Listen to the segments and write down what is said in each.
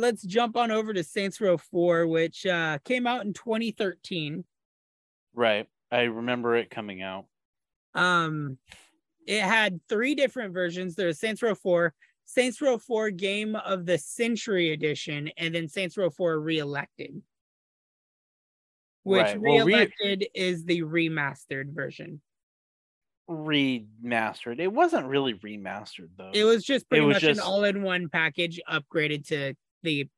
let's jump on over to Saints Row 4, which uh, came out in 2013. Right. I remember it coming out. Um, it had three different versions. There's Saints Row 4, Saints Row 4 Game of the Century Edition, and then Saints Row 4 Reelected. Which Right. Well, re- Reelected is the remastered version. Remastered. It wasn't really remastered though. It was just pretty was much just- an all-in-one package upgraded to the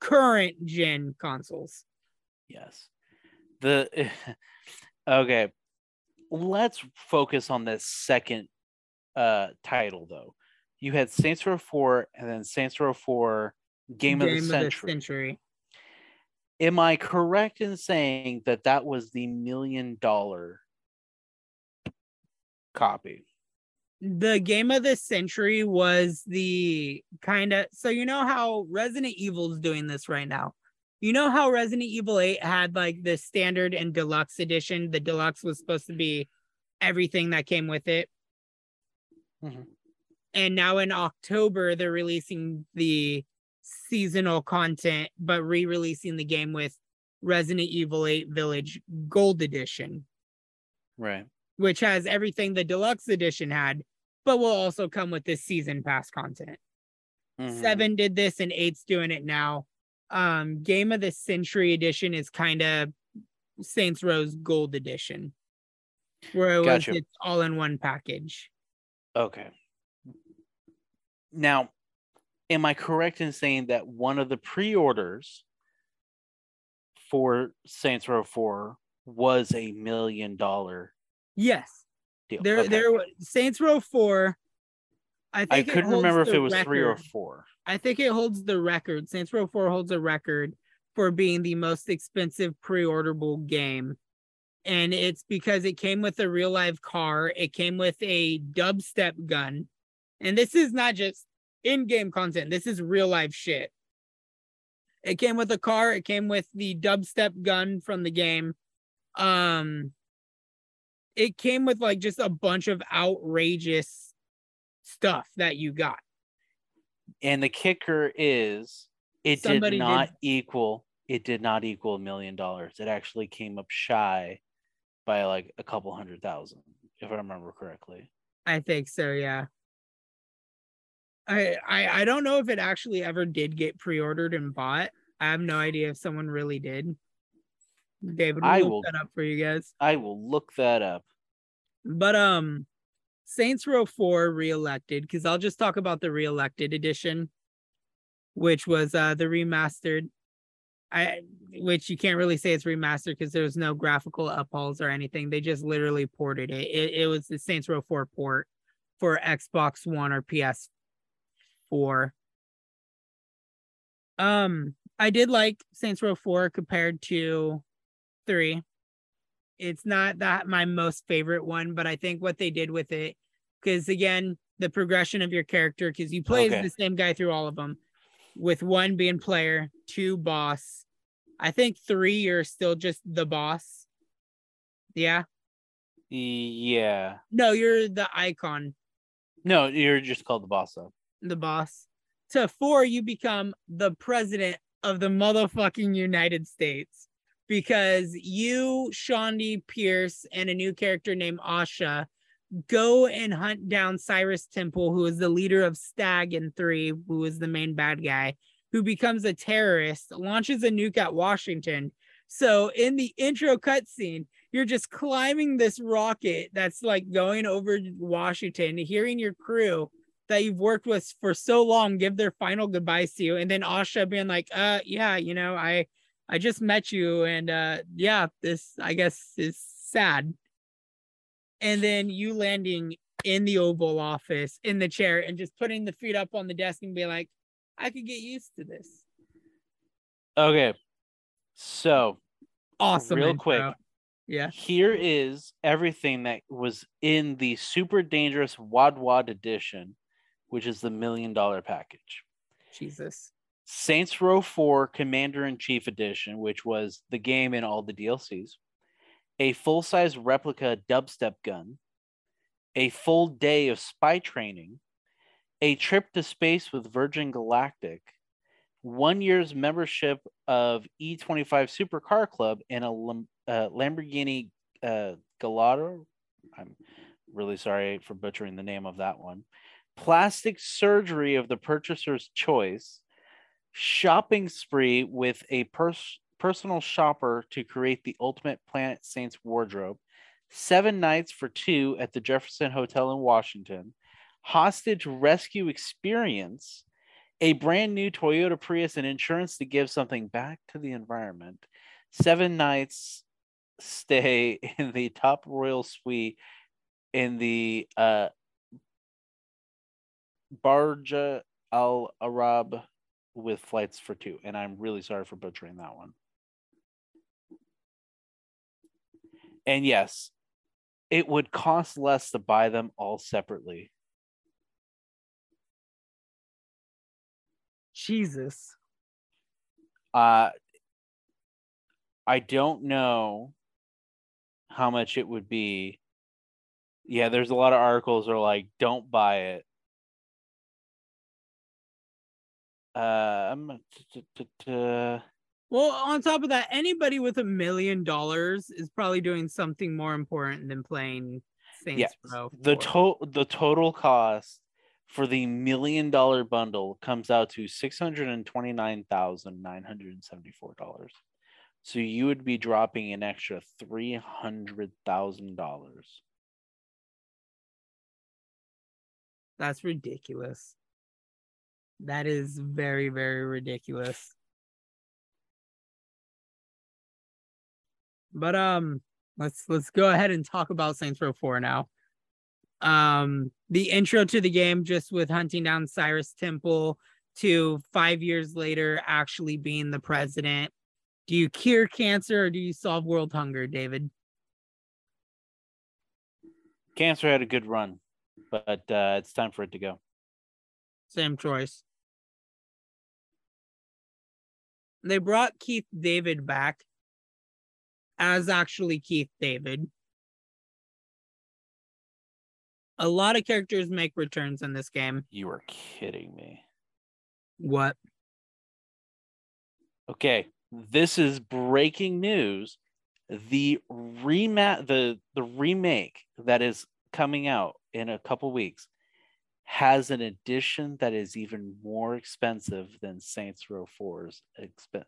current gen consoles. Yes. The okay. Let's focus on this second uh title though. You had Saints Row 4 and then Saints Row 4 Game, of the Century. Century. Am I correct in saying that that was the million dollar copy? The game of the century was the kind of so you know how Resident Evil's doing this right now. You know how Resident Evil 8 had like the standard and deluxe edition. The deluxe was supposed to be everything that came with it. Mhm. And now in October they're releasing the seasonal content but re-releasing the game with Resident Evil 8 Village Gold Edition Right. which has everything the deluxe edition had, but will also come with this season pass content. Mhm. Seven did this and eight's doing it now. Um, Game of the Century edition is kind of Saints Row's Gold edition, where it was it's all in one package. Okay. Now, am I correct in saying that one of the pre-orders for Saints Row 4 was a million dollar Yes, deal? there, Okay. there. Saints Row Four. I think I couldn't remember if it was three or four. I think it holds the record. Saints Row 4 holds a record for being the most expensive pre-orderable game. And it's because it came with a real live car, it came with a dubstep gun. And this is not just in-game content, this is real life shit. It came with a car, it came with the dubstep gun from the game. Um it came with like just a bunch of outrageous stuff that you got. And the kicker is it Somebody did did- not equal it did not equal a million dollars. It actually came up shy by like a couple hundred thousand, if I remember correctly. I think so, yeah. I, I I don't know if it actually ever did get pre-ordered and bought. I have no idea if someone really did. David, we'll I look will- that up for you guys. I will look that up. But um, Saints Row Four reelected because I'll just talk about the reelected edition, which was uh the remastered. I which you can't really say it's remastered because there was no graphical uphauls or anything. They just literally ported it. It it was the Saints Row Four port for Xbox One or PS4. Um, I did like Saints Row 4 compared to 3. It's not that my most favorite one, but I think what they did with it, because again, the progression of your character, because you play Okay. as the same guy through all of them, with one being player, two boss. I think three, you're still just the boss. Yeah. Yeah. No, you're the icon. No, you're just called the boss though. the boss. To four, you become the president of the motherfucking United States because you, Shaundi Pierce, and a new character named Asha go and hunt down Cyrus Temple, who is the leader of Stag in three, who is the main bad guy, who becomes a terrorist, launches a nuke at Washington. So in the intro cutscene, you're just climbing this rocket that's like going over Washington, hearing your crew that you've worked with for so long give their final goodbyes to you and then Asha being like uh yeah you know I I just met you and uh yeah this I guess is sad and then you landing in the oval office in the chair and just putting the feet up on the desk and be like I could get used to this Okay. So awesome Real intro. quick. yeah here is everything that was in the super dangerous Wad Wad edition, which is the million dollar package. Jesus Saints Row 4 Commander in Chief Edition, which was the game and all the DLCs, a full size replica dubstep gun, a full day of spy training, a trip to space with Virgin Galactic, one year's membership of E25 Supercar Club, and a uh, Lamborghini uh, Gallardo. I'm really sorry for butchering the name of that one. Plastic surgery of the purchaser's choice, shopping spree with a pers- personal shopper to create the ultimate Planet Saints wardrobe, seven nights for two at the Jefferson Hotel in Washington, hostage rescue experience, a brand new Toyota Prius and insurance to give something back to the environment, seven nights stay in the top royal suite in the uh, Barja Al Arab with flights for two. And I'm really sorry for butchering that one. And yes, it would cost less to buy them all separately. Jesus. Uh I don't know how much it would be. Yeah, there's a lot of articles are like, don't buy it. Um, Well, on top of that, anybody with a million dollars is probably doing something more important than playing Saints yeah, Row. the total the total cost for the million dollar bundle comes out to six hundred and twenty nine thousand nine hundred and seventy four dollars. So you would be dropping an extra three hundred thousand dollars. That's ridiculous. That is very, very ridiculous. But um, let's let's go ahead and talk about Saints Row 4 now. Um, the intro to the game, just with hunting down Cyrus Temple to five years later actually being the president. Do you cure cancer or do you solve world hunger, David? Cancer had a good run, but uh, it's time for it to go. Same choice. They brought Keith David back as actually Keith David. A lot of characters make returns in this game. You are kidding me. What? Okay, this is breaking news. The remat the the remake that is coming out in a couple weeks has an edition that is even more expensive than Saints Row 4's exp-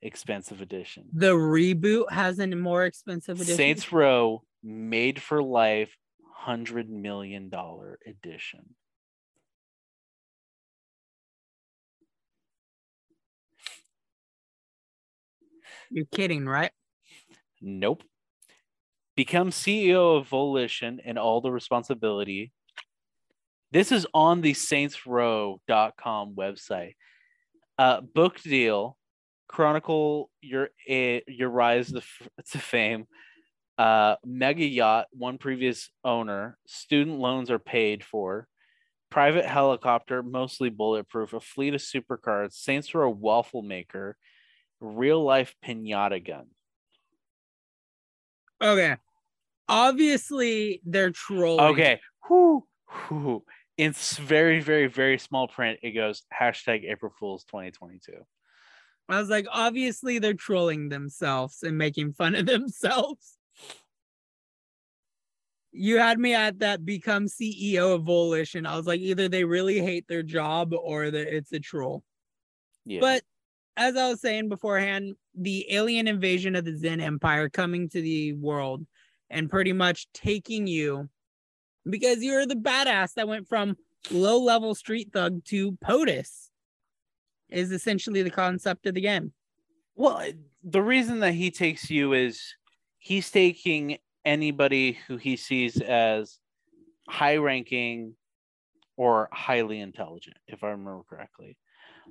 expensive edition. The reboot has a more expensive edition. Saints Row made for life hundred million dollar edition. You're kidding, right? Nope. Become CEO of Volition and all the responsibility. This is on the saintsrow.com website. Uh, book deal, chronicle your your rise to, to fame. Uh, mega yacht, one previous owner. Student loans are paid for. Private helicopter, mostly bulletproof. A fleet of supercars. Saints Row waffle maker. Real life pinata gun. Okay. Obviously, they're trolling. Okay. Whew, whew. In s- very, very, very small print, it goes hashtag April Fool's 2022. I was like, obviously, they're trolling themselves and making fun of themselves. You had me at that become CEO of Volition. I was like, either they really hate their job or that it's a troll. Yeah. But as I was saying beforehand, the alien invasion of the Zin Empire coming to the world and pretty much taking you because you're the badass that went from low level street thug to POTUS is essentially the concept of the game. well, the reason that he takes you is he's taking anybody who he sees as high ranking or highly intelligent, if I remember correctly.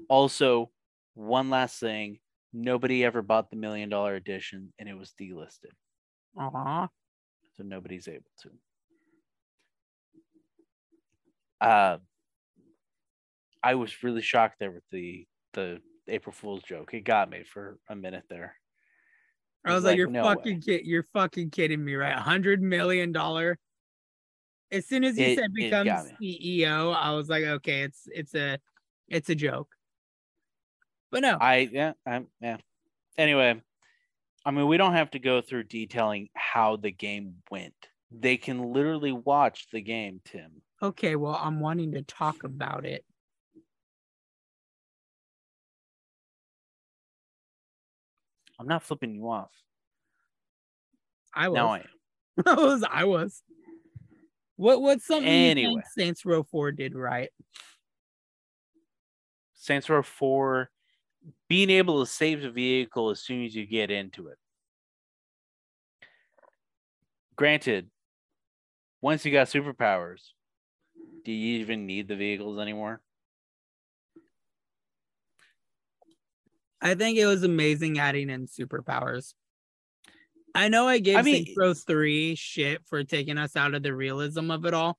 Also, one last thing nobody ever bought the million dollar edition and it was delisted. Aw. so nobody's able to. Uh, I was really shocked there with the the April Fool's joke. It got me for a minute there. I was like, like, you're no fucking kid, you're fucking kidding me, right? A hundred million dollar. As soon as he It- said it becomes CEO, I was like, okay, it's it's a it's a joke. But no, I yeah, I yeah. Anyway, I mean, we don't have to go through detailing how the game went. They can literally watch the game, Tim. okay, well, I'm wanting to talk about it. I'm not flipping you off. I was. Now I am. I was. I was. What what's something you think Saints Row 4 did right? Saints Row 4, being able to save the vehicle as soon as you get into it. Granted, once you got superpowers, do you even need the vehicles anymore? I think it was amazing adding in superpowers. I know I gave I mean- Saints Row 3 shit for taking us out of the realism of it all.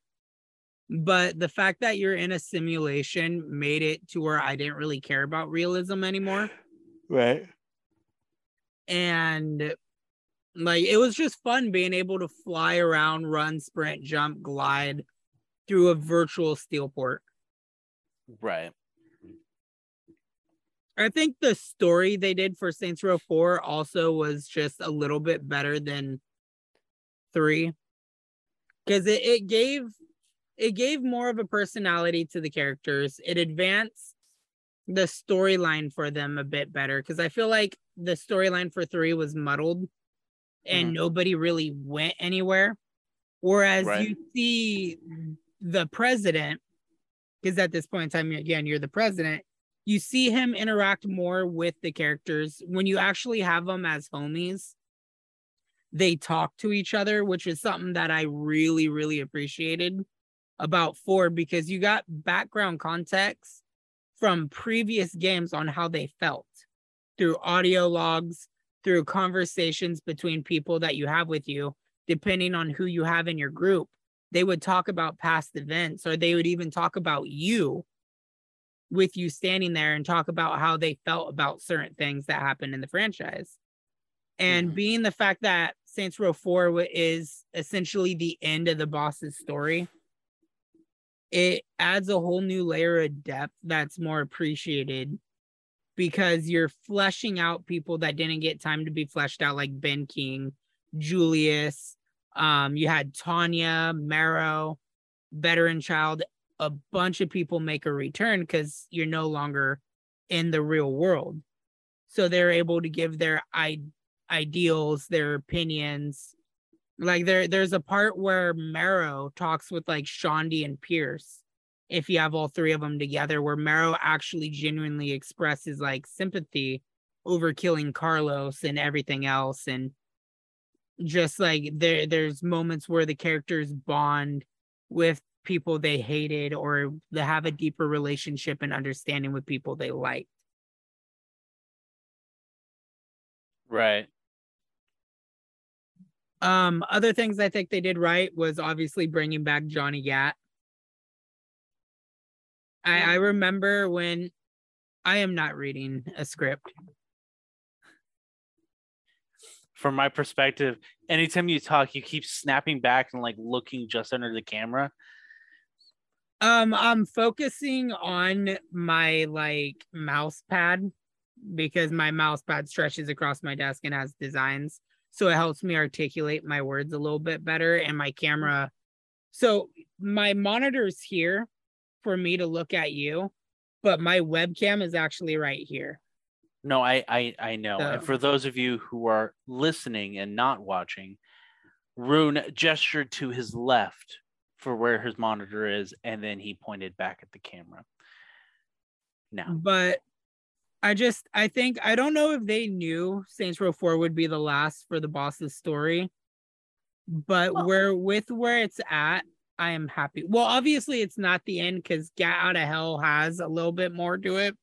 But the fact that you're in a simulation made it to where I didn't really care about realism anymore. Right. And like it was just fun being able to fly around, run, sprint, jump, glide through a virtual Steelport. Right. I think the story they did for Saints Row 4 also was just a little bit better than 3 cuz it, it gave it gave more of a personality to the characters. It advanced the storyline for them a bit better cuz I feel like the storyline for 3 was muddled and Mhm. nobody really went anywhere whereas Right. you see the president because at this point in time again you're the president you see him interact more with the characters when you actually have them as homies they talk to each other which is something that i really really appreciated about four because you got background context from previous games on how they felt through audio logs through conversations between people that you have with you depending on who you have in your group they would talk about past events or they would even talk about you with you standing there and talk about how they felt about certain things that happened in the franchise. And Mhm. being the fact that Saints Row 4 is essentially the end of the boss's story, it adds a whole new layer of depth that's more appreciated because you're fleshing out people that didn't get time to be fleshed out, like Ben King, Julius. Um, you had Tanya, Maero, Veteran Child, a bunch of people make a return because you're no longer in the real world. So they're able to give their I- ideals, their opinions. Like there, there's a part where Maero talks with like Shaundi and Pierce. If you have all three of them together, where Maero actually genuinely expresses like sympathy over killing Carlos and everything else, and just like there, there's moments where the characters bond with people they hated or they have a deeper relationship and understanding with people they like. Right. Um, other things I think they did right was obviously bringing back Johnny Gat. I, I remember when I am not reading a script. From my perspective, anytime you talk, you keep snapping back and like looking just under the camera. Um, I'm focusing on my like mouse pad because my mouse pad stretches across my desk and has designs. So it helps me articulate my words a little bit better. And my camera, so my monitor's here for me to look at you, but my webcam is actually right here. No, I I I know. And for those of you who are listening and not watching, Ryunn gestured to his left for where his monitor is, and then he pointed back at the camera. Now, But I just I think I don't know if they knew Saints Row 4 would be the last for the boss's story. But Well- where with where it's at, I am happy. Well, obviously it's not the end because Gat Out of Hell has a little bit more to it.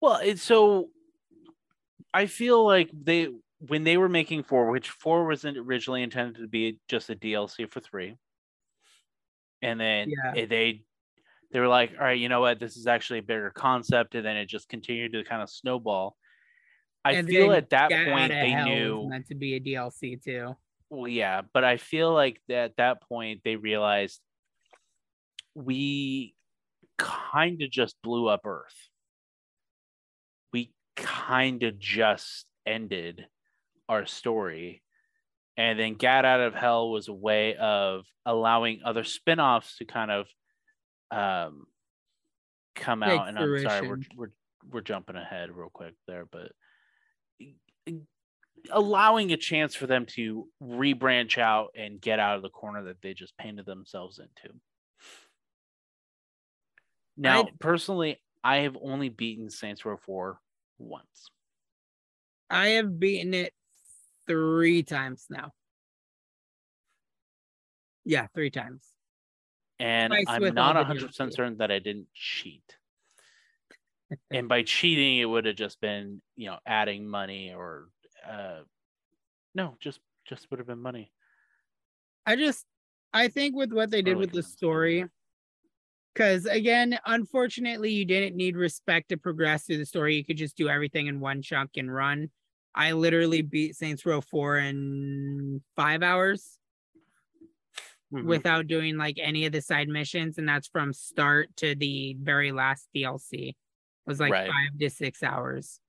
well, it's so. I feel like they when they were making four, which four wasn't originally intended to be just a DLC for three, and then Yeah. they they were like, all right, you know what, this is actually a bigger concept, and then it just continued to kind of snowball. I And feel at that Get point they was knew meant to be a DLC too. Well, yeah, but I feel like that at that point they realized we kind of just blew up Earth. We kind of just ended our story. And then Gat Out of Hell was a way of allowing other spin-offs to kind of um come out. And I'm sorry, we're we're we're jumping ahead real quick there, but allowing a chance for them to rebranch out and get out of the corner that they just painted themselves into. Now, I'd- personally, I have only beaten Saints Row 4 once. I have beaten it three times now. Yeah, three times. And Twice I'm not all 100% DLC. certain that I didn't cheat. and by cheating, it would have just been, you know, adding money or, uh, no, just just would have been money. I just I think with what they did Early with the story, because again, unfortunately, you didn't need respect to progress through the story. You could just do everything in one chunk and run. I literally beat Saints Row 4 in five hours Mhm. without doing like any of the side missions, and that's from start to the very last DLC. It was like Right. five to six hours.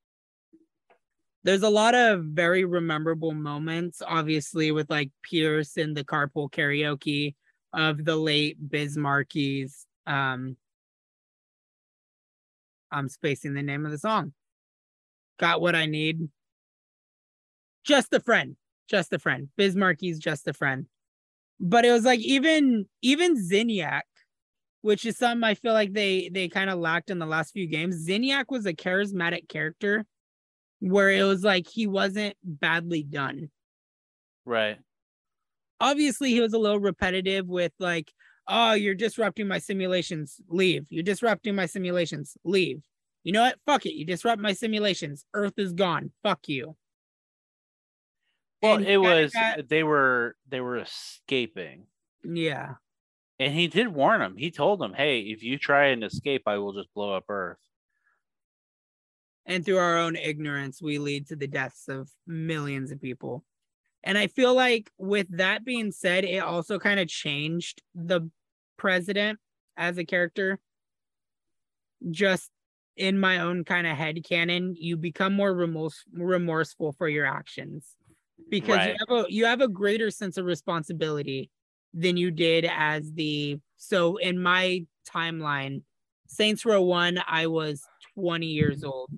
There's a lot of very memorable moments, obviously, with like Pierce and the carpool karaoke of the late Biz Markie's. Um, I'm spacing the name of the song. Got what I need. Just a friend. Just a friend. Biz Markie's, just a friend but it was like even even Zinyak, which is something I feel like they they kind of lacked in the last few games. Zinyak was a charismatic character where it was like he wasn't badly done. Right. Obviously, he was a little repetitive with like, oh, you're disrupting my simulations, leave. You're disrupting my simulations, leave. You know what? Fuck it. You disrupt my simulations. Earth is gone. Fuck you. Well, And it was got- they were they were escaping. yeah. And he did warn him. He told him, "Hey, if you try and escape, I will just blow up Earth." And through our own ignorance we lead to the deaths of millions of people. And i feel like with that being said it also kind of changed the president as a character. Just in my own kind of head canon you become more remorse, remorseful for your actions because Right. you have a you have a greater sense of responsibility than you did as the so in my timeline saints row 1 i was 20 years old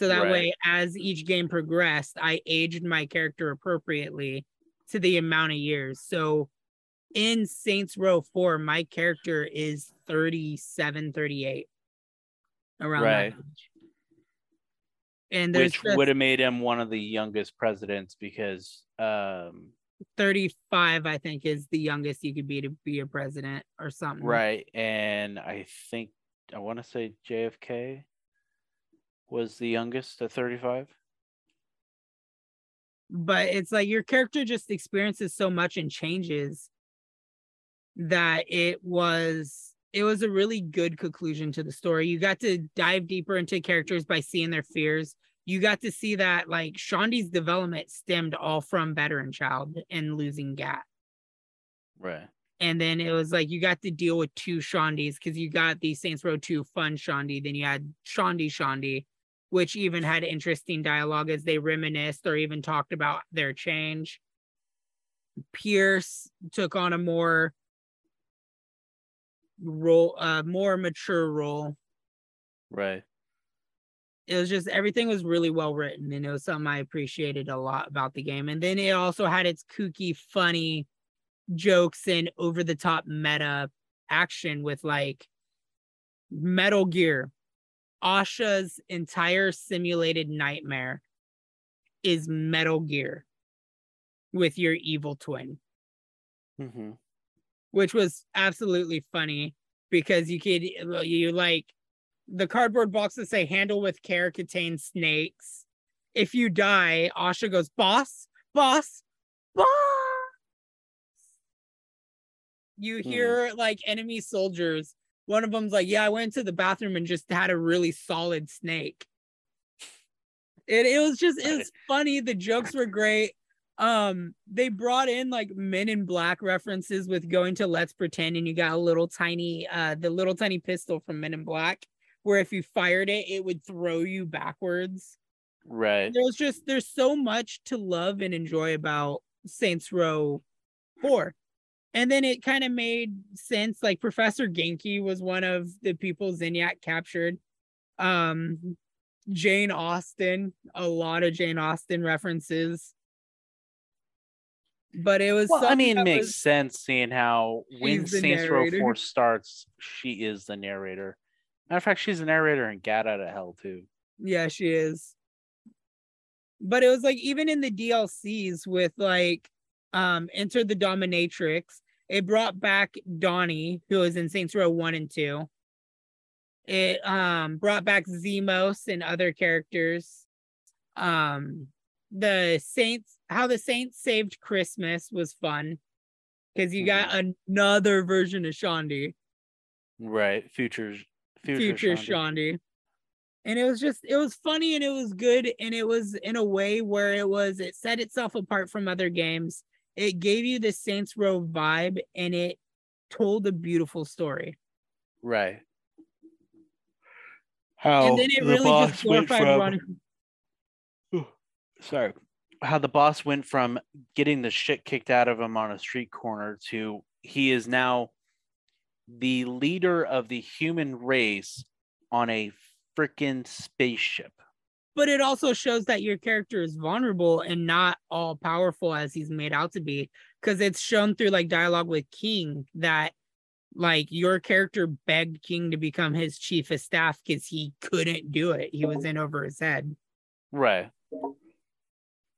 so that Right. way as each game progressed i aged my character appropriately to the amount of years so in saints row 4 my character is 37 38 around Right. that age. and Which would have made him one of the youngest presidents because um 35 i think is the youngest you could be to be a president or something right and I think I want to say JFK was the youngest at 35. but it's like your character just experiences so much and changes that it was it was a really good conclusion to the story you got to dive deeper into characters by seeing their fears you got to see that like Shaundi's development stemmed all from veteran child and losing gat Right. and then it was like you got to deal with two Shaundis because you got the Saints Row 2 fun Shaundi, then you had Shaundi Shaundi, which even had interesting dialogue as they reminisced or even talked about their change. Pierce took on a more role, uh, more mature role. Right. It was just everything was really well written, and it was something I appreciated a lot about the game. And then it also had its kooky, funny jokes and over the top meta action with like Metal Gear. Asha's entire simulated nightmare is Metal Gear with your evil twin, hmm which was absolutely funny because you could you like the cardboard boxes say handle with care contains snakes. If you die, Asha goes, boss, boss, boss. You Hmm. hear like enemy soldiers. One of them's like, Yeah, I went to the bathroom and just had a really solid snake. It, it was just it's funny. The jokes were great. Um, they brought in like Men in Black references with going to Let's Pretend, and you got a little tiny, uh, the little tiny pistol from Men in Black, where if you fired it, it would throw you backwards. Right. There's just there's so much to love and enjoy about Saints Row 4. And then it kind of made sense. Like Professor Genki was one of the people Zinyak captured. Um Jane Austen, a lot of Jane Austen references. But it was Well, I mean, it makes was- sense seeing how when Saints Row 4 starts, she is the narrator. Matter of fact, she's the narrator in Gat Out of Hell too. Yeah, she is. But it was like even in the DLCs with like um Enter the Dominatrix, it brought back Donnie, who was in Saints Row 1 and 2. It um brought back Zimos and other characters. Um the Saints how the Saints saved Christmas was fun because you got another version of Shaundi. Right. Futures. future, Future, Shaundi. And it was just it was funny and it was good and it was in a way where it was it set itself apart from other games. It gave you the Saints Row vibe and it told a beautiful story. Right. How and then it the really boss just went glorified from Ronnie. sorry how the boss went from getting the shit kicked out of him on a street corner to he is now the leader of the human race on a freaking spaceship But it also shows that your character is vulnerable and not all powerful as he's made out to be. Because it's shown through like dialogue with King that like your character begged King to become his chief of staff because he couldn't do it. He was in over his head. right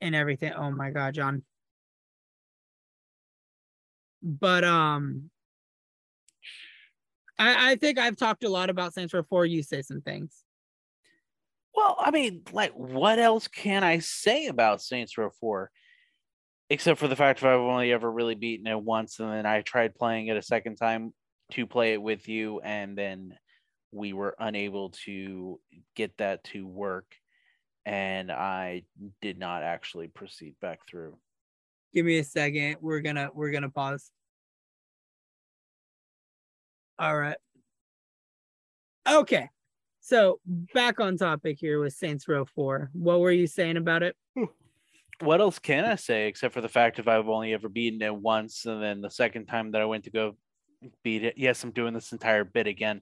and everything. Oh my god, John. But um I, I think I've talked a lot about Saints before You say some things. Well i mean like what else can i say about saints row 4 except for the fact that i've only ever really beaten it once and then i tried playing it a second time to play it with you and then we were unable to get that to work and i did not actually proceed back through Give me a second. We're gonna we're gonna pause. All right. Okay. So back on topic here with Saints Row 4. What were you saying about it? what else can i say except for the fact if i've only ever beaten it once and then the second time that i went to go beat it yes i'm doing this entire bit again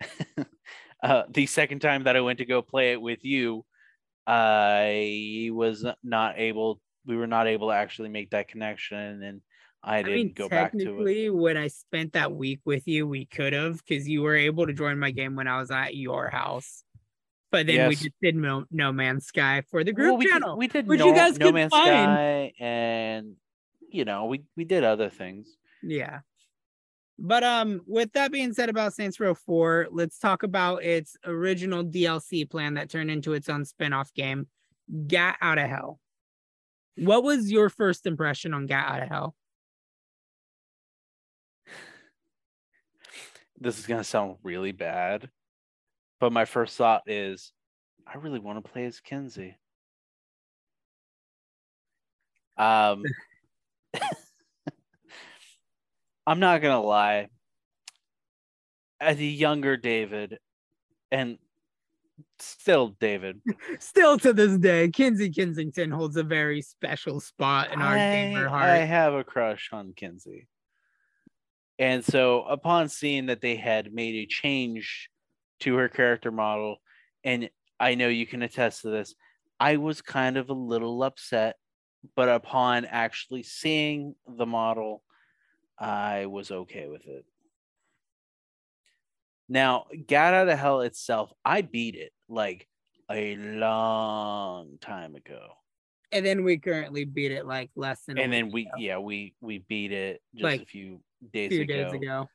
uh, the second time that i went to go play it with you i was not able we were not able to actually make that connection and i I didn't mean, go back to it technically, when I spent that week with you, we could have because you were able to join my game when I was at your house. But then we just did no, no Man's Sky for the group Well, we did, channel. we did which no, you guys no could man's find. sky and you know we we did other things Yeah. But um, with that being said about Saints Row 4, let's talk about its original DLC plan that turned into its own spin-off game, Gat Out of Hell. What was your first impression on Gat Out of Hell? This is gonna sound really bad, but my first thought is, I really want to play as Kinsey. Um, I'm not gonna lie. As a younger David, and still David, Still to this day, Kinsey Kensington holds a very special spot in our gamer heart. I have a crush on Kinsey. And so upon seeing that they had made a change to her character model, and I know you can attest to this, I was kind of a little upset, but upon actually seeing the model, I was okay with it. Now, Gat Out of Hell itself, I beat it like a long time ago. and then we currently beat it like less than a and then we ago, yeah we we beat it just Like, a few days few ago. days ago.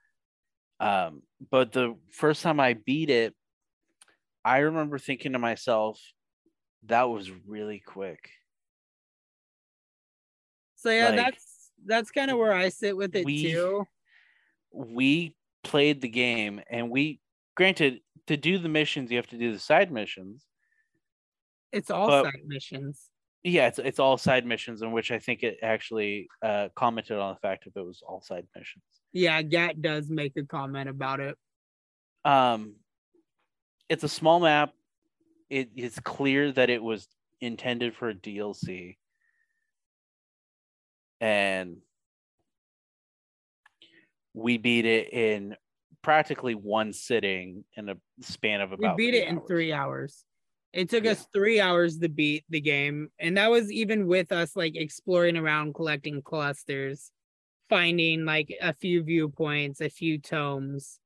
um but the first time i beat it i remember thinking to myself that was really quick So yeah, Like, that's that's kind of where I sit with it we- too. we played the game and we granted to do the missions you have to do the side missions It's all but- side missions. Yeah it's, it's all side missions in which i think it actually uh commented on the fact if it was all side missions Yeah, Gat does make a comment about it. um it's a small map. It is clear that it was intended for a DLC. And we beat it in practically one sitting in a span of about. We beat it in three hours. It took Yeah. us three hours to beat the game. And that was even with us like exploring around, collecting clusters, finding like a few viewpoints, a few tomes.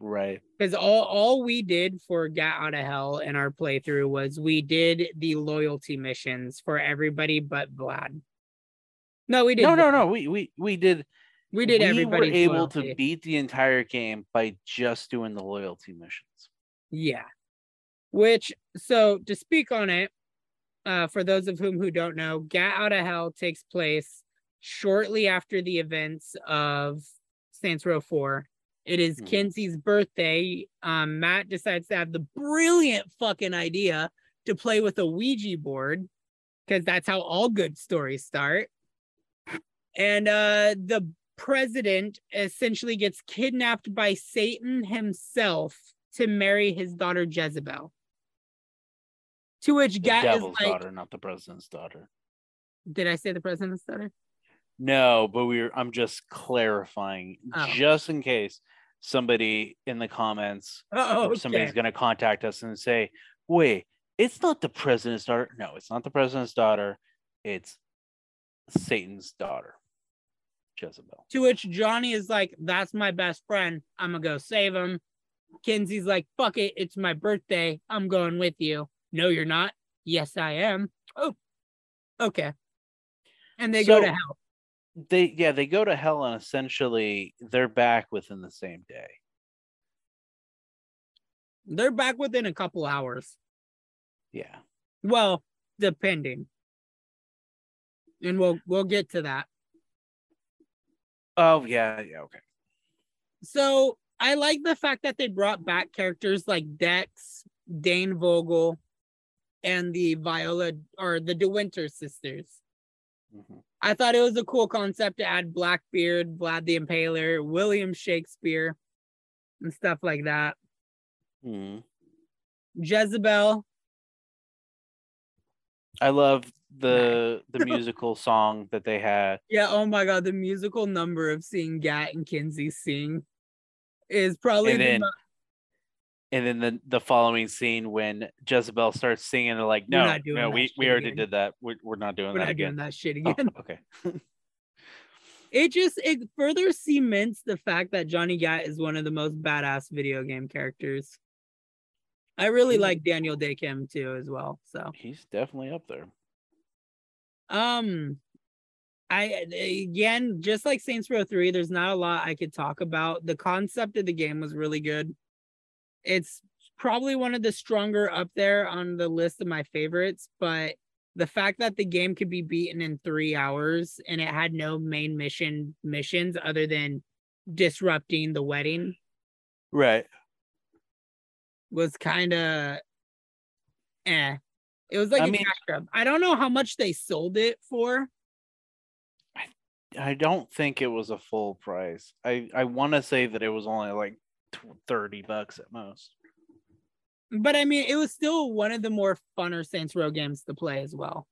Right. Because all, all we did for Gat Out of Hell in our playthrough was we did the loyalty missions for everybody but Vlad. No, we did. No, no, no. We we we did We did we were able to beat the entire game by just doing the loyalty missions. Yeah. Which so to speak on it, uh, for those of whom who don't know, Gat Out of Hell takes place shortly after the events of Saints Row 4. It is Mhm. Kinsey's birthday. Um, Matt decides to have the brilliant fucking idea to play with a Ouija board, because that's how all good stories start. And uh the president essentially gets kidnapped by Satan himself to marry his daughter Jezebel. To which The Gat is like, daughter, not the president's daughter. did I say the president's daughter? No, but we're I'm just clarifying Oh. just in case somebody in the comments Oh, or somebody's gonna contact us and say, wait, it's not the president's daughter. No, it's not the president's daughter. It's Satan's daughter, Jezebel. To which Johnny is like, that's my best friend. I'm gonna go save him. Kinsey's like, fuck it, it's my birthday. I'm going with you. No, you're not. Yes, I am. Oh, okay. And they go to hell. They yeah, they go to hell and essentially they're back within the same day. They're back within a couple hours. Yeah. Well, depending. And we'll we'll get to that. Oh yeah, yeah, okay. So I like the fact that they brought back characters like Dex, Dane Vogel, and the Viola or the DeWynter sisters. Mhm. I thought it was a cool concept to add Blackbeard, Vlad the Impaler, William Shakespeare, and stuff like that. Mhm. Jezebel, I love the the musical song that they had. yeah, oh my god, the musical number of seeing Gat and Kinsey sing is probably And the then mo- And then the, the following scene when Jezebel starts singing, they're like, no, no, we, we already again. did that. We're, we're not doing we're that not again. doing that shit Oh, again. okay. it just it further cements the fact that Johnny Gat is one of the most badass video game characters. I really like Daniel Dae Kim too as well. So He's definitely up there. um I again just like Saints Row 3, there's not a lot I could talk about. The concept of the game was really good. It's probably one of the stronger up there on the list of my favorites, but the fact that the game could be beaten in three hours and it had no main mission missions other than disrupting the wedding Right. was kind of eh. It was like I a mean- cash grab. I don't know how much they sold it for. I don't think it was a full price. I, I want to say that it was only like 30 bucks at most. But I mean, it was still one of the more funner Saints Row games to play as well.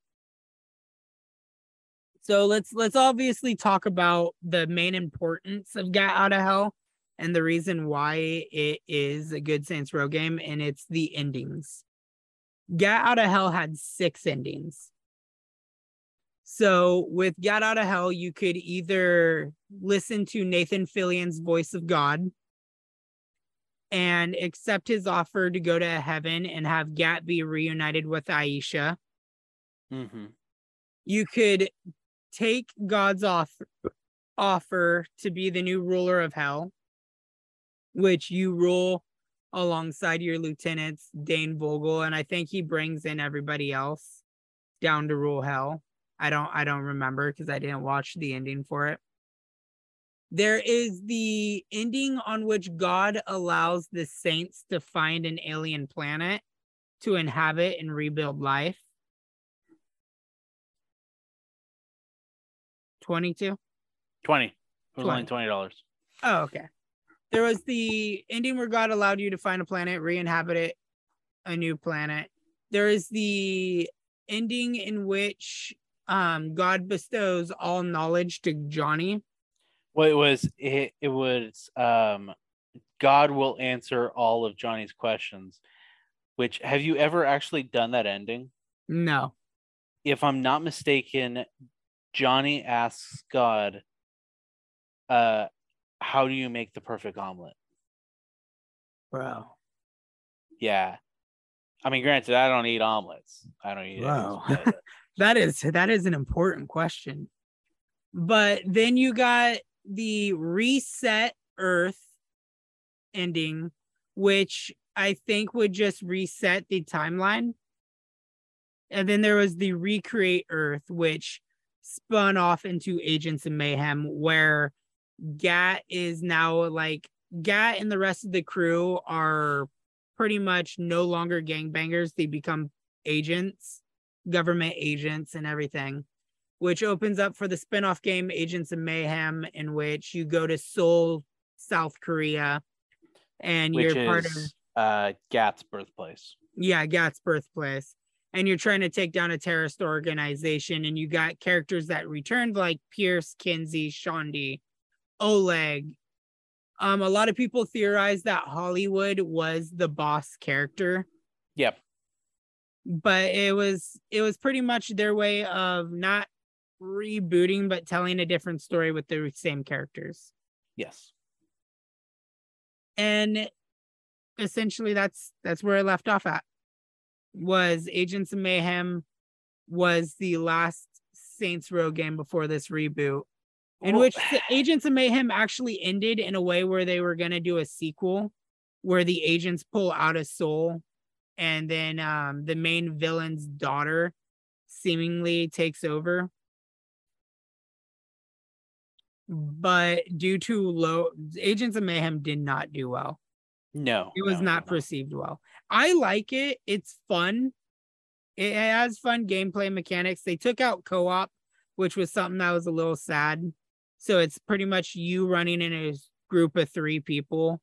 So let's let's obviously talk about the main importance of Gat Out of Hell and the reason why it is a good Saints Row game, and it's the endings. Gat Out of Hell had six endings. So with Gat Out of Hell, you could either listen to Nathan Fillion's voice of God and accept his offer to go to heaven and have Gat be reunited with Aisha. Mm-hmm. You could take God's offer offer to be the new ruler of hell, which you rule alongside your lieutenants, Dane Vogel, and I think he brings in everybody else down to rule hell. I don't I don't remember because I didn't watch the ending for it. There is the ending on which God allows the saints to find an alien planet to inhabit and rebuild life. 22? 20. It was only 20. $20. Oh, okay. there was the ending where God allowed you to find a planet, re-inhabit it, a new planet. There is the ending in which um God bestows all knowledge to Johnny. Well, it was it, it was um God will answer all of Johnny's questions. Which have you ever actually done that ending? No. If I'm not mistaken, Johnny asks God, uh, how do you make the perfect omelet? Bro. Yeah. I mean, granted, I don't eat omelets. I don't eat Wow. That is that is an important question. But then you got the reset Earth ending, which I think would just reset the timeline. And then there was the recreate Earth, which spun off into Agents of Mayhem, where Gat is now like Gat and the rest of the crew are pretty much no longer gangbangers. They become agents, government agents, and everything, which opens up for the spin-off game Agents of Mayhem, in which you go to Seoul, South Korea, and which you're part of uh Gat's birthplace. yeah, Gat's birthplace. And you're trying to take down a terrorist organization, and you got characters that returned like Pierce, Kinsey, Shaundi, Oleg. Um, a lot of people theorize that Hollywood was the boss character, Yep. but it was it was pretty much their way of not rebooting but telling a different story with the same characters. Yes. and essentially that's that's where I left off at was Agents of Mayhem was the last Saints Row game before this reboot in Well, which Agents of Mayhem actually ended in a way where they were going to do a sequel where the agents pull out a soul and then um the main villain's daughter seemingly takes over but due to low Agents of Mayhem did not do well no. it was no, not no. perceived well. I like it. It's fun. It has fun gameplay mechanics. They took out co-op, which was something that was a little sad. So it's pretty much you running in a group of three people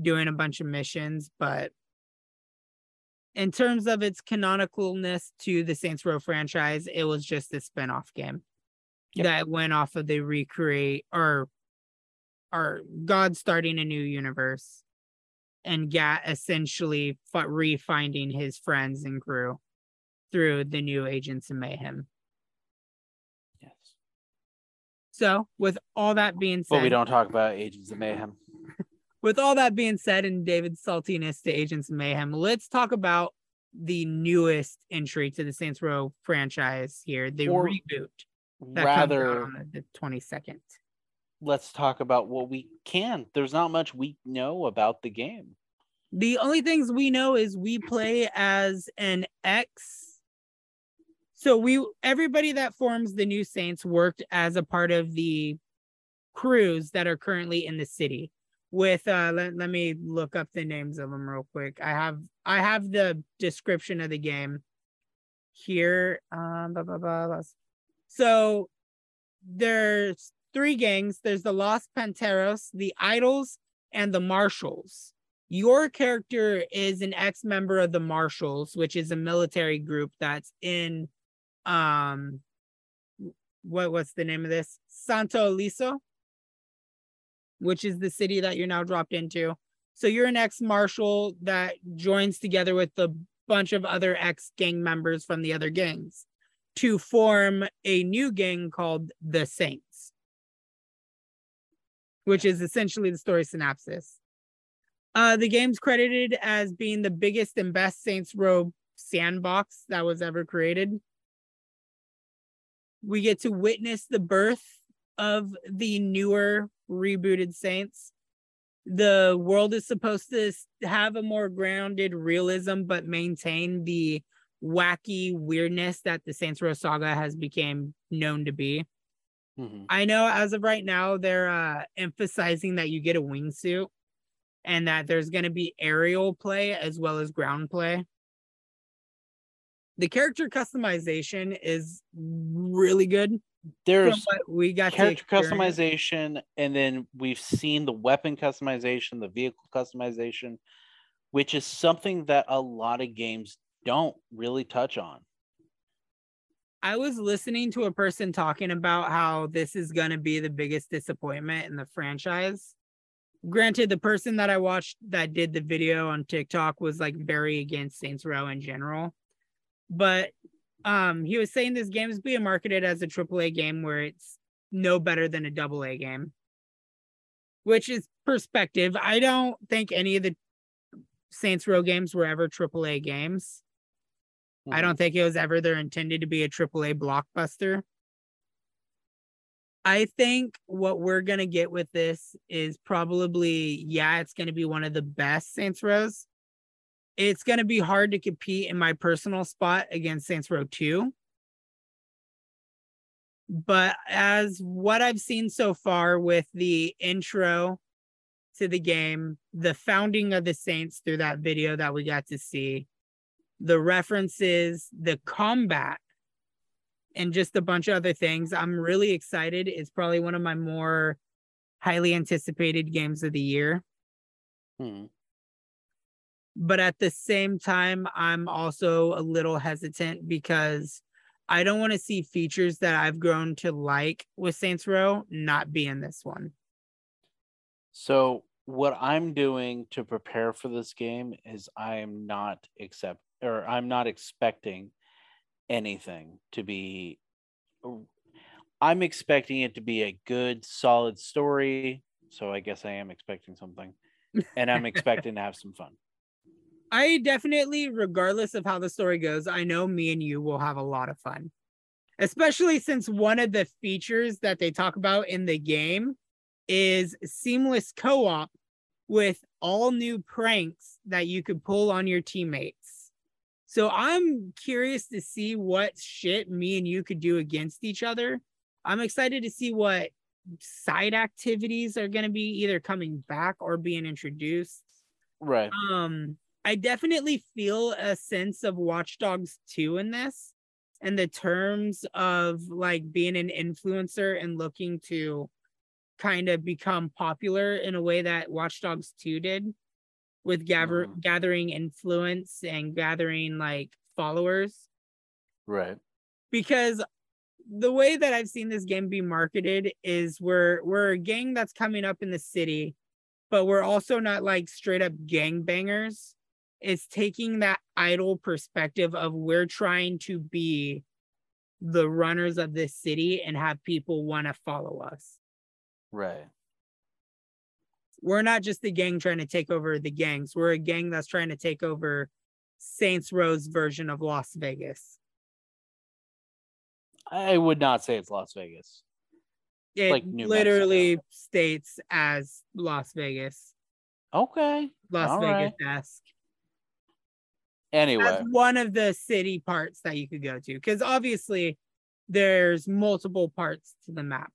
doing a bunch of missions, but in terms of its canonicalness to the Saints Row franchise, it was just a spin-off game Yep. that went off of the recreate or or God starting a new universe and Gat essentially f- re-finding his friends and crew through the new Agents of Mayhem. Yes. So, with all that being said, But we don't talk about Agents of Mayhem. with all that being said, and David's saltiness to Agents of Mayhem, let's talk about the newest entry to the Saints Row franchise here, the Or reboot that Rather, on the twenty second. let's talk about what we can. There's not much we know about the game. The only things we know is we play as an ex. So we everybody that forms the new Saints worked as a part of the crews that are currently in the city. With uh let, let me look up the names of them real quick. I have I have the description of the game here. Um blah, blah, blah. So there's three gangs. There's the Los Panteros, the Idols, and the Marshals. Your character is an ex-member of the marshals which is a military group that's in um what what's the name of this? Santo Ileso which is the city that you're now dropped into. So you're an ex-marshal that joins together with a bunch of other ex-gang members from the other gangs to form a new gang called the saints which is essentially the story synopsis uh, the game's credited as being the biggest and best Saints Row sandbox that was ever created. We get to witness the birth of the newer rebooted Saints. The world is supposed to have a more grounded realism, but maintain the wacky weirdness that the Saints Row saga has become known to be. Mhm. I know as of right now, they're uh, emphasizing that you get a wingsuit and that there's going to be aerial play as well as ground play. The character customization is really good. there's we got character customization and then we've seen the weapon customization the vehicle customization which is something that a lot of games don't really touch on I was listening to a person talking about how this is going to be the biggest disappointment in the franchise. Granted, the person that I watched that did the video on TikTok was like very against Saints Row in general. But um he was saying this game is being marketed as a AAA game where it's no better than a double A game. Which is perspective. I don't think any of the Saints Row games were ever AAA games. I don't mm-hmm. think it was ever their intended to be a AAA blockbuster. I think what we're gonna get with this is probably, yeah, it's gonna be one of the best Saints Rows. It's gonna be hard to compete in my personal spot against Saints Row 2. But as what I've seen so far with the intro to the game, the founding of the Saints through that video that we got to see, the references, the combat, and just a bunch of other things. I'm really excited. It's probably one of my more highly anticipated games of the year. Hmm. But at the same time, I'm also a little hesitant because I don't want to see features that I've grown to like with Saints Row not be in this one. So what I'm doing to prepare for this game is I am not accept or I'm not expecting anything to be I'm expecting it to be a good solid story. So I guess I am expecting something. And I'm expecting to have some fun. I definitely, regardless of how the story goes, I know me and you will have a lot of fun. Especially since one of the features that they talk about in the game is seamless co op with all new pranks that you could pull on your teammates. So I'm curious to see what shit me and you could do against each other. I'm excited to see what side activities are going to be either coming back or being introduced. Right. Um, I definitely feel a sense of Watch Dogs 2 in this and the terms of like being an influencer and looking to kind of become popular in a way that Watch Dogs 2 did with gather- Mhm. gathering influence and gathering like followers Right. because the way that I've seen this game be marketed is we're we're a gang that's coming up in the city, but we're also not like straight up gangbangers. It's taking that idle perspective of we're trying to be the runners of this city and have people want to follow us. Right. We're not just a gang trying to take over the gangs. We're a gang that's trying to take over Saints Row's version of Las Vegas. I would not say it's Las Vegas. It Like New literally states as Las Vegas. Okay. Las All Vegas esque. Anyway. That's one of the city parts that you could go to because obviously there's multiple parts to the map.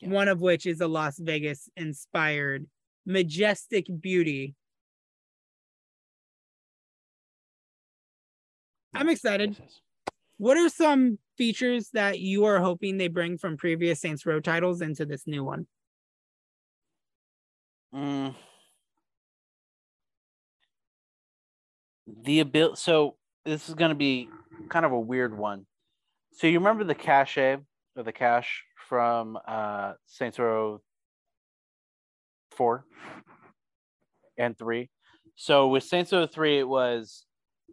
Yeah. One of which is a Las Vegas inspired majestic beauty. I'm excited. What are some features that you are hoping they bring from previous Saints Row titles into this new one? Mm. The ability. So this is going to be kind of a weird one. So you remember the cache or the cache from uh, Saints Row four and three. So with Saints Row three, it was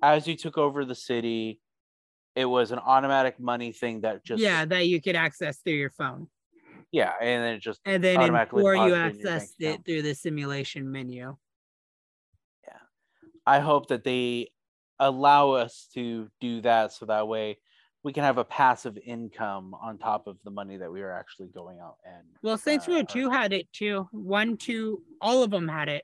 as you took over the city, it was an automatic money thing that just yeah, that you could access through your phone. yeah, and then it just And then Automatically or you deposited in your bank accessed it through the simulation menu. Yeah, I hope that they allow us to do that so that way we can have a passive income on top of the money that we are actually going out and Well, Saints Row uh, 2 had it too. One, two, all of them had it.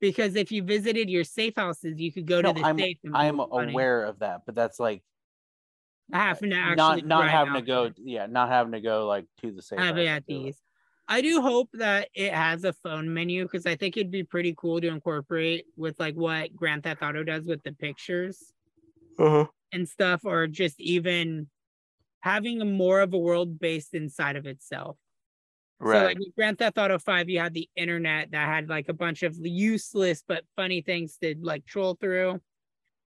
Because if you visited your safe houses, you could go No, to the I'm, safe. and I'm pull money. aware of that, but that's like Having to actually not not drive having to go yeah, not having to go like to the safe. have house it at do it. these. I do hope that it has a phone menu because I think it'd be pretty cool to incorporate with like what Grand Theft Auto does with the pictures Uh-huh. And stuff, or just even having a more of a world based inside of itself. Right. So like with Grand Theft Auto 5, you had the internet that had like a bunch of useless but funny things to like troll through.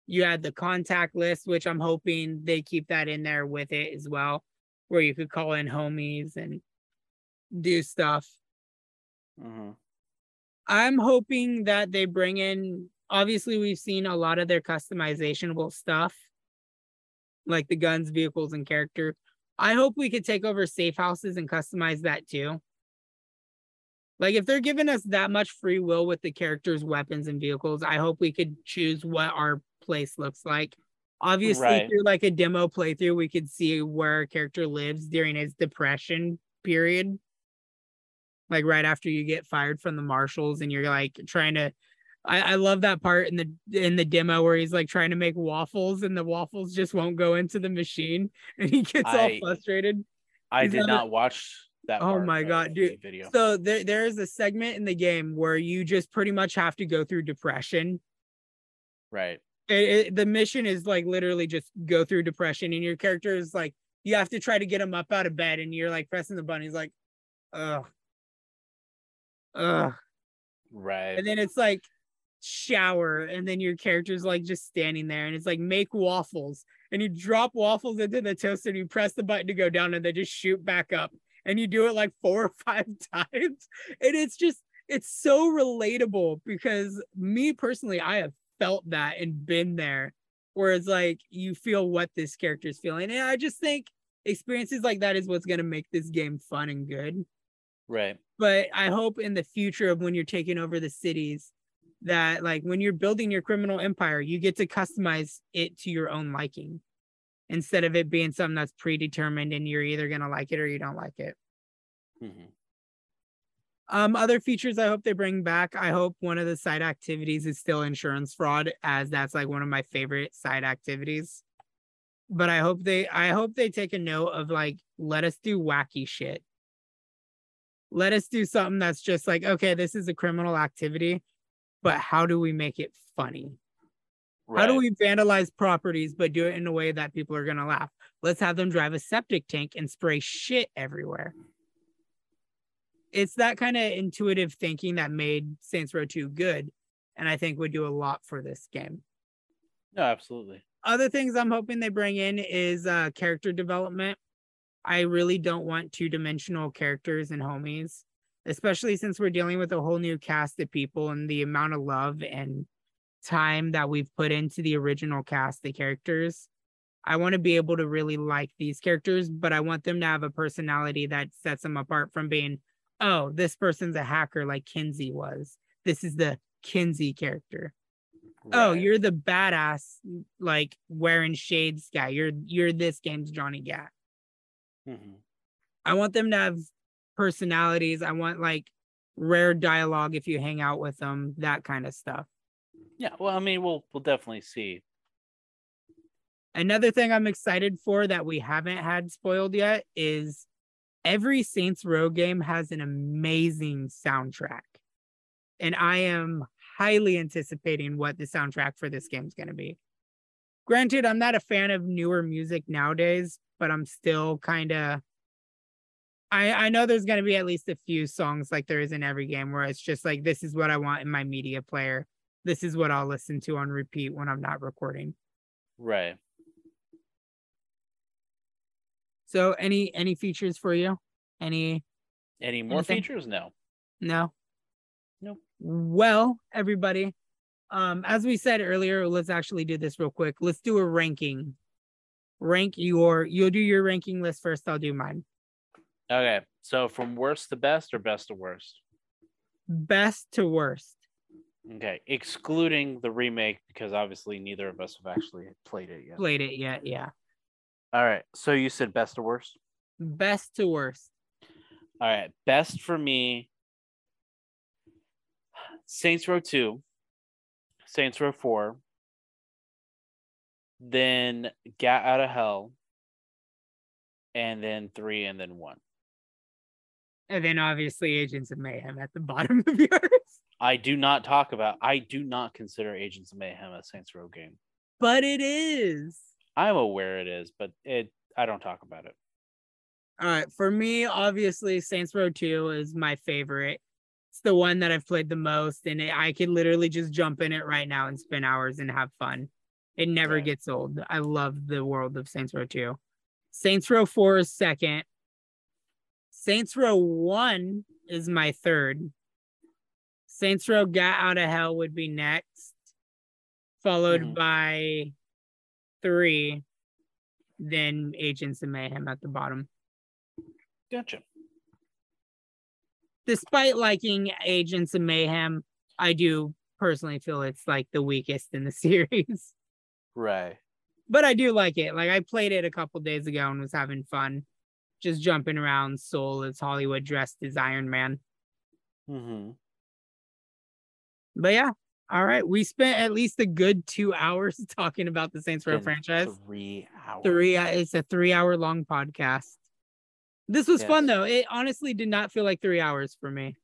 You had the contact list, which I'm hoping they keep that in there with it as well, where you could call in homies and do stuff. Mhm. I'm hoping that they bring in obviously we've seen a lot of their customizationable stuff like the guns, vehicles, and character. I hope we could take over safe houses and customize that too. Like if they're giving us that much free will with the characters, weapons, and vehicles, I hope we could choose what our place looks like. Obviously, Right. through like a demo playthrough, we could see where a character lives during his depression period. Like right after you get fired from the marshals and you're like trying to I, I love that part in the in the demo where he's like trying to make waffles and the waffles just won't go into the machine and he gets all frustrated. I He's did not watch that. Oh part my of God, dude. Video. So there there is a segment in the game where you just pretty much have to go through depression. Right. It, it- the mission is like literally just go through depression, and your character is like you have to try to get him up out of bed, and you're like pressing the button. He's like, ugh, ugh, Right. and then it's like shower, and then your character's like just standing there, and it's like make waffles, and you drop waffles into the toaster, and you press the button to go down, and they just shoot back up, and you do it like four or five times, and it's just it's so relatable because me personally, I have felt that and been there, where it's like you feel what this character is feeling, and I just think experiences like that is what's gonna make this game fun and good right. but I hope in the future of when you're taking over the cities that like when you're building your criminal empire, you get to customize it to your own liking instead of it being something that's predetermined and you're either going to like it or you don't like it. Mhm. Um other features I hope they bring back. I hope one of the side activities is still insurance fraud as that's like one of my favorite side activities. But I hope they I hope they take a note of like let us do wacky shit. Let us do something that's just like okay, this is a criminal activity, but how do we make it funny? Right. How do we vandalize properties but do it in a way that people are going to laugh? Let's have them drive a septic tank and spray shit everywhere. It's that kind of intuitive thinking that made Saints Row 2 good and I think would do a lot for this game. No, absolutely. Other things I'm hoping they bring in is uh character development. I really don't want two-dimensional characters and homies, especially since we're dealing with a whole new cast of people and the amount of love and time that we've put into the original cast the characters. I want to be able to really like these characters, but I want them to have a personality that sets them apart from being, oh, this person's a hacker like Kinsey was. This is the Kinsey character. Oh, you're the badass like wearing shades guy. You're you're this game's Johnny Gat. Mhm. I want them to have personalities. I want like rare dialogue if you hang out with them, that kind of stuff. Yeah. Well, I mean, we'll we'll definitely see. Another thing I'm excited for that we haven't had spoiled yet is every Saints Row game has an amazing soundtrack. And I am highly anticipating what the soundtrack for this game is going to be. Granted, I'm not a fan of newer music nowadays, but I'm still kind of I I know there's going to be at least a few songs like there is in every game where it's just like this is what I want in my media player. This is what I'll listen to on repeat when I'm not recording. Right. So any any features for you? Any Any more Anything? features? No. no? Nope. Well, everybody, um, as we said earlier, let's actually do this real quick. Let's do a ranking. Rank your you'll do your ranking list first, I'll do mine. Okay. So from worst to best or best to worst? Best to worst. Okay. Excluding the remake because obviously neither of us have actually played it yet. Played it yet, yeah. All right. So you said best to worst? Best to worst. All right. Best for me Saints Row 2, Saints Row 4, then Gat Out of Hell, and then 3, and then 1. And then obviously Agents of Mayhem at the bottom of yours. I do not talk about, I do not consider Agents of Mayhem a Saints Row game. But it is. I'm aware it is, but it I don't talk about it. All right, for me, obviously, Saints Row 2 is my favorite. It's the one that I've played the most, and it, I could literally just jump in it right now and spend hours and have fun. It never gets old. I love the world of Saints Row 2. Saints Row 4 is second. Saints Row 1 is my third. Saints Row Gat Out of Hell would be next, followed Mhm. by three, then Agents of Mayhem at the bottom. Gotcha. Despite liking Agents of Mayhem, I do personally feel it's like the weakest in the series. Right. but I do like it. Like I played it a couple days ago and was having fun, just jumping around. Seoul as Hollywood dressed as Iron Man. Mm-hmm. But yeah, all right. We spent at least a good two hours talking about the Saints Row franchise. Three hours. Three. It's a three-hour long podcast. This was fun though. It honestly did not feel like three hours for me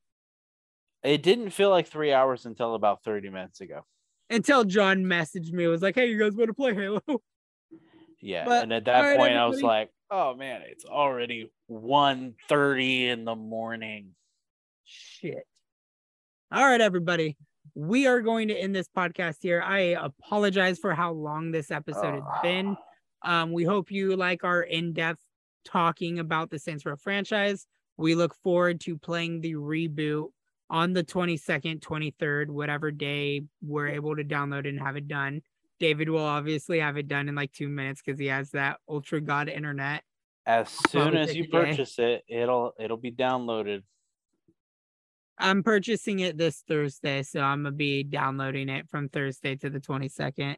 It didn't feel like three hours until about 30 minutes ago. until John messaged me. It was like, "Hey, you guys want to play Halo?" Yeah. But, and at that right, point I was like, oh man, it's already 1.30 in the morning. Shit. All right, everybody. We are going to end this podcast here. I apologize for how long this episode has been. Um, we hope you like our in-depth talking about the Saints Row franchise. We look forward to playing the reboot on the 22nd, 23rd, whatever day we're able to download and have it done. David will obviously have it done in like two minutes because he has that ultra god internet. As soon as you purchase it, it'll it'll be downloaded. I'm purchasing it this Thursday, so I'm gonna be downloading it from Thursday to the 22nd.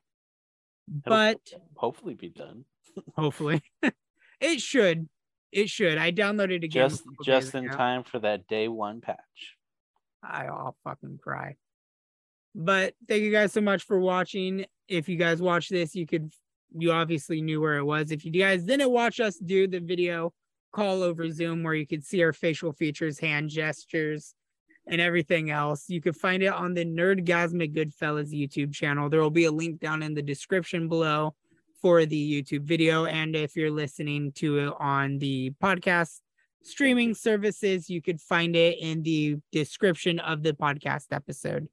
But Hopefully be done. hopefully it should. It should. I downloaded it again. Just just in ago. time for that day one patch. I- I'll fucking cry. But thank you guys so much for watching. If you guys watch this, you could you obviously knew where it was. If you guys didn't watch us do the video call over Zoom where you could see our facial features, hand gestures, and everything else, you could find it on the Nerdgazmic Goodfellas YouTube channel. There will be a link down in the description below for the YouTube video. And if you're listening to it on the podcast streaming services, you could find it in the description of the podcast episode.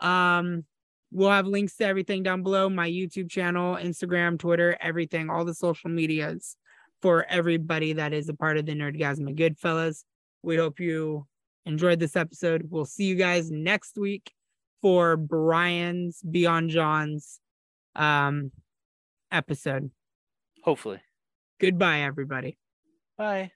Um, we'll have links to everything down below my YouTube channel, Instagram, Twitter, everything, all the social medias for everybody that is a part of the Nerdgasm Goodfellas. We hope you enjoyed this episode. We'll see you guys next week for Brian's BeeonJohn's um episode. Hopefully. Goodbye, everybody. Bye.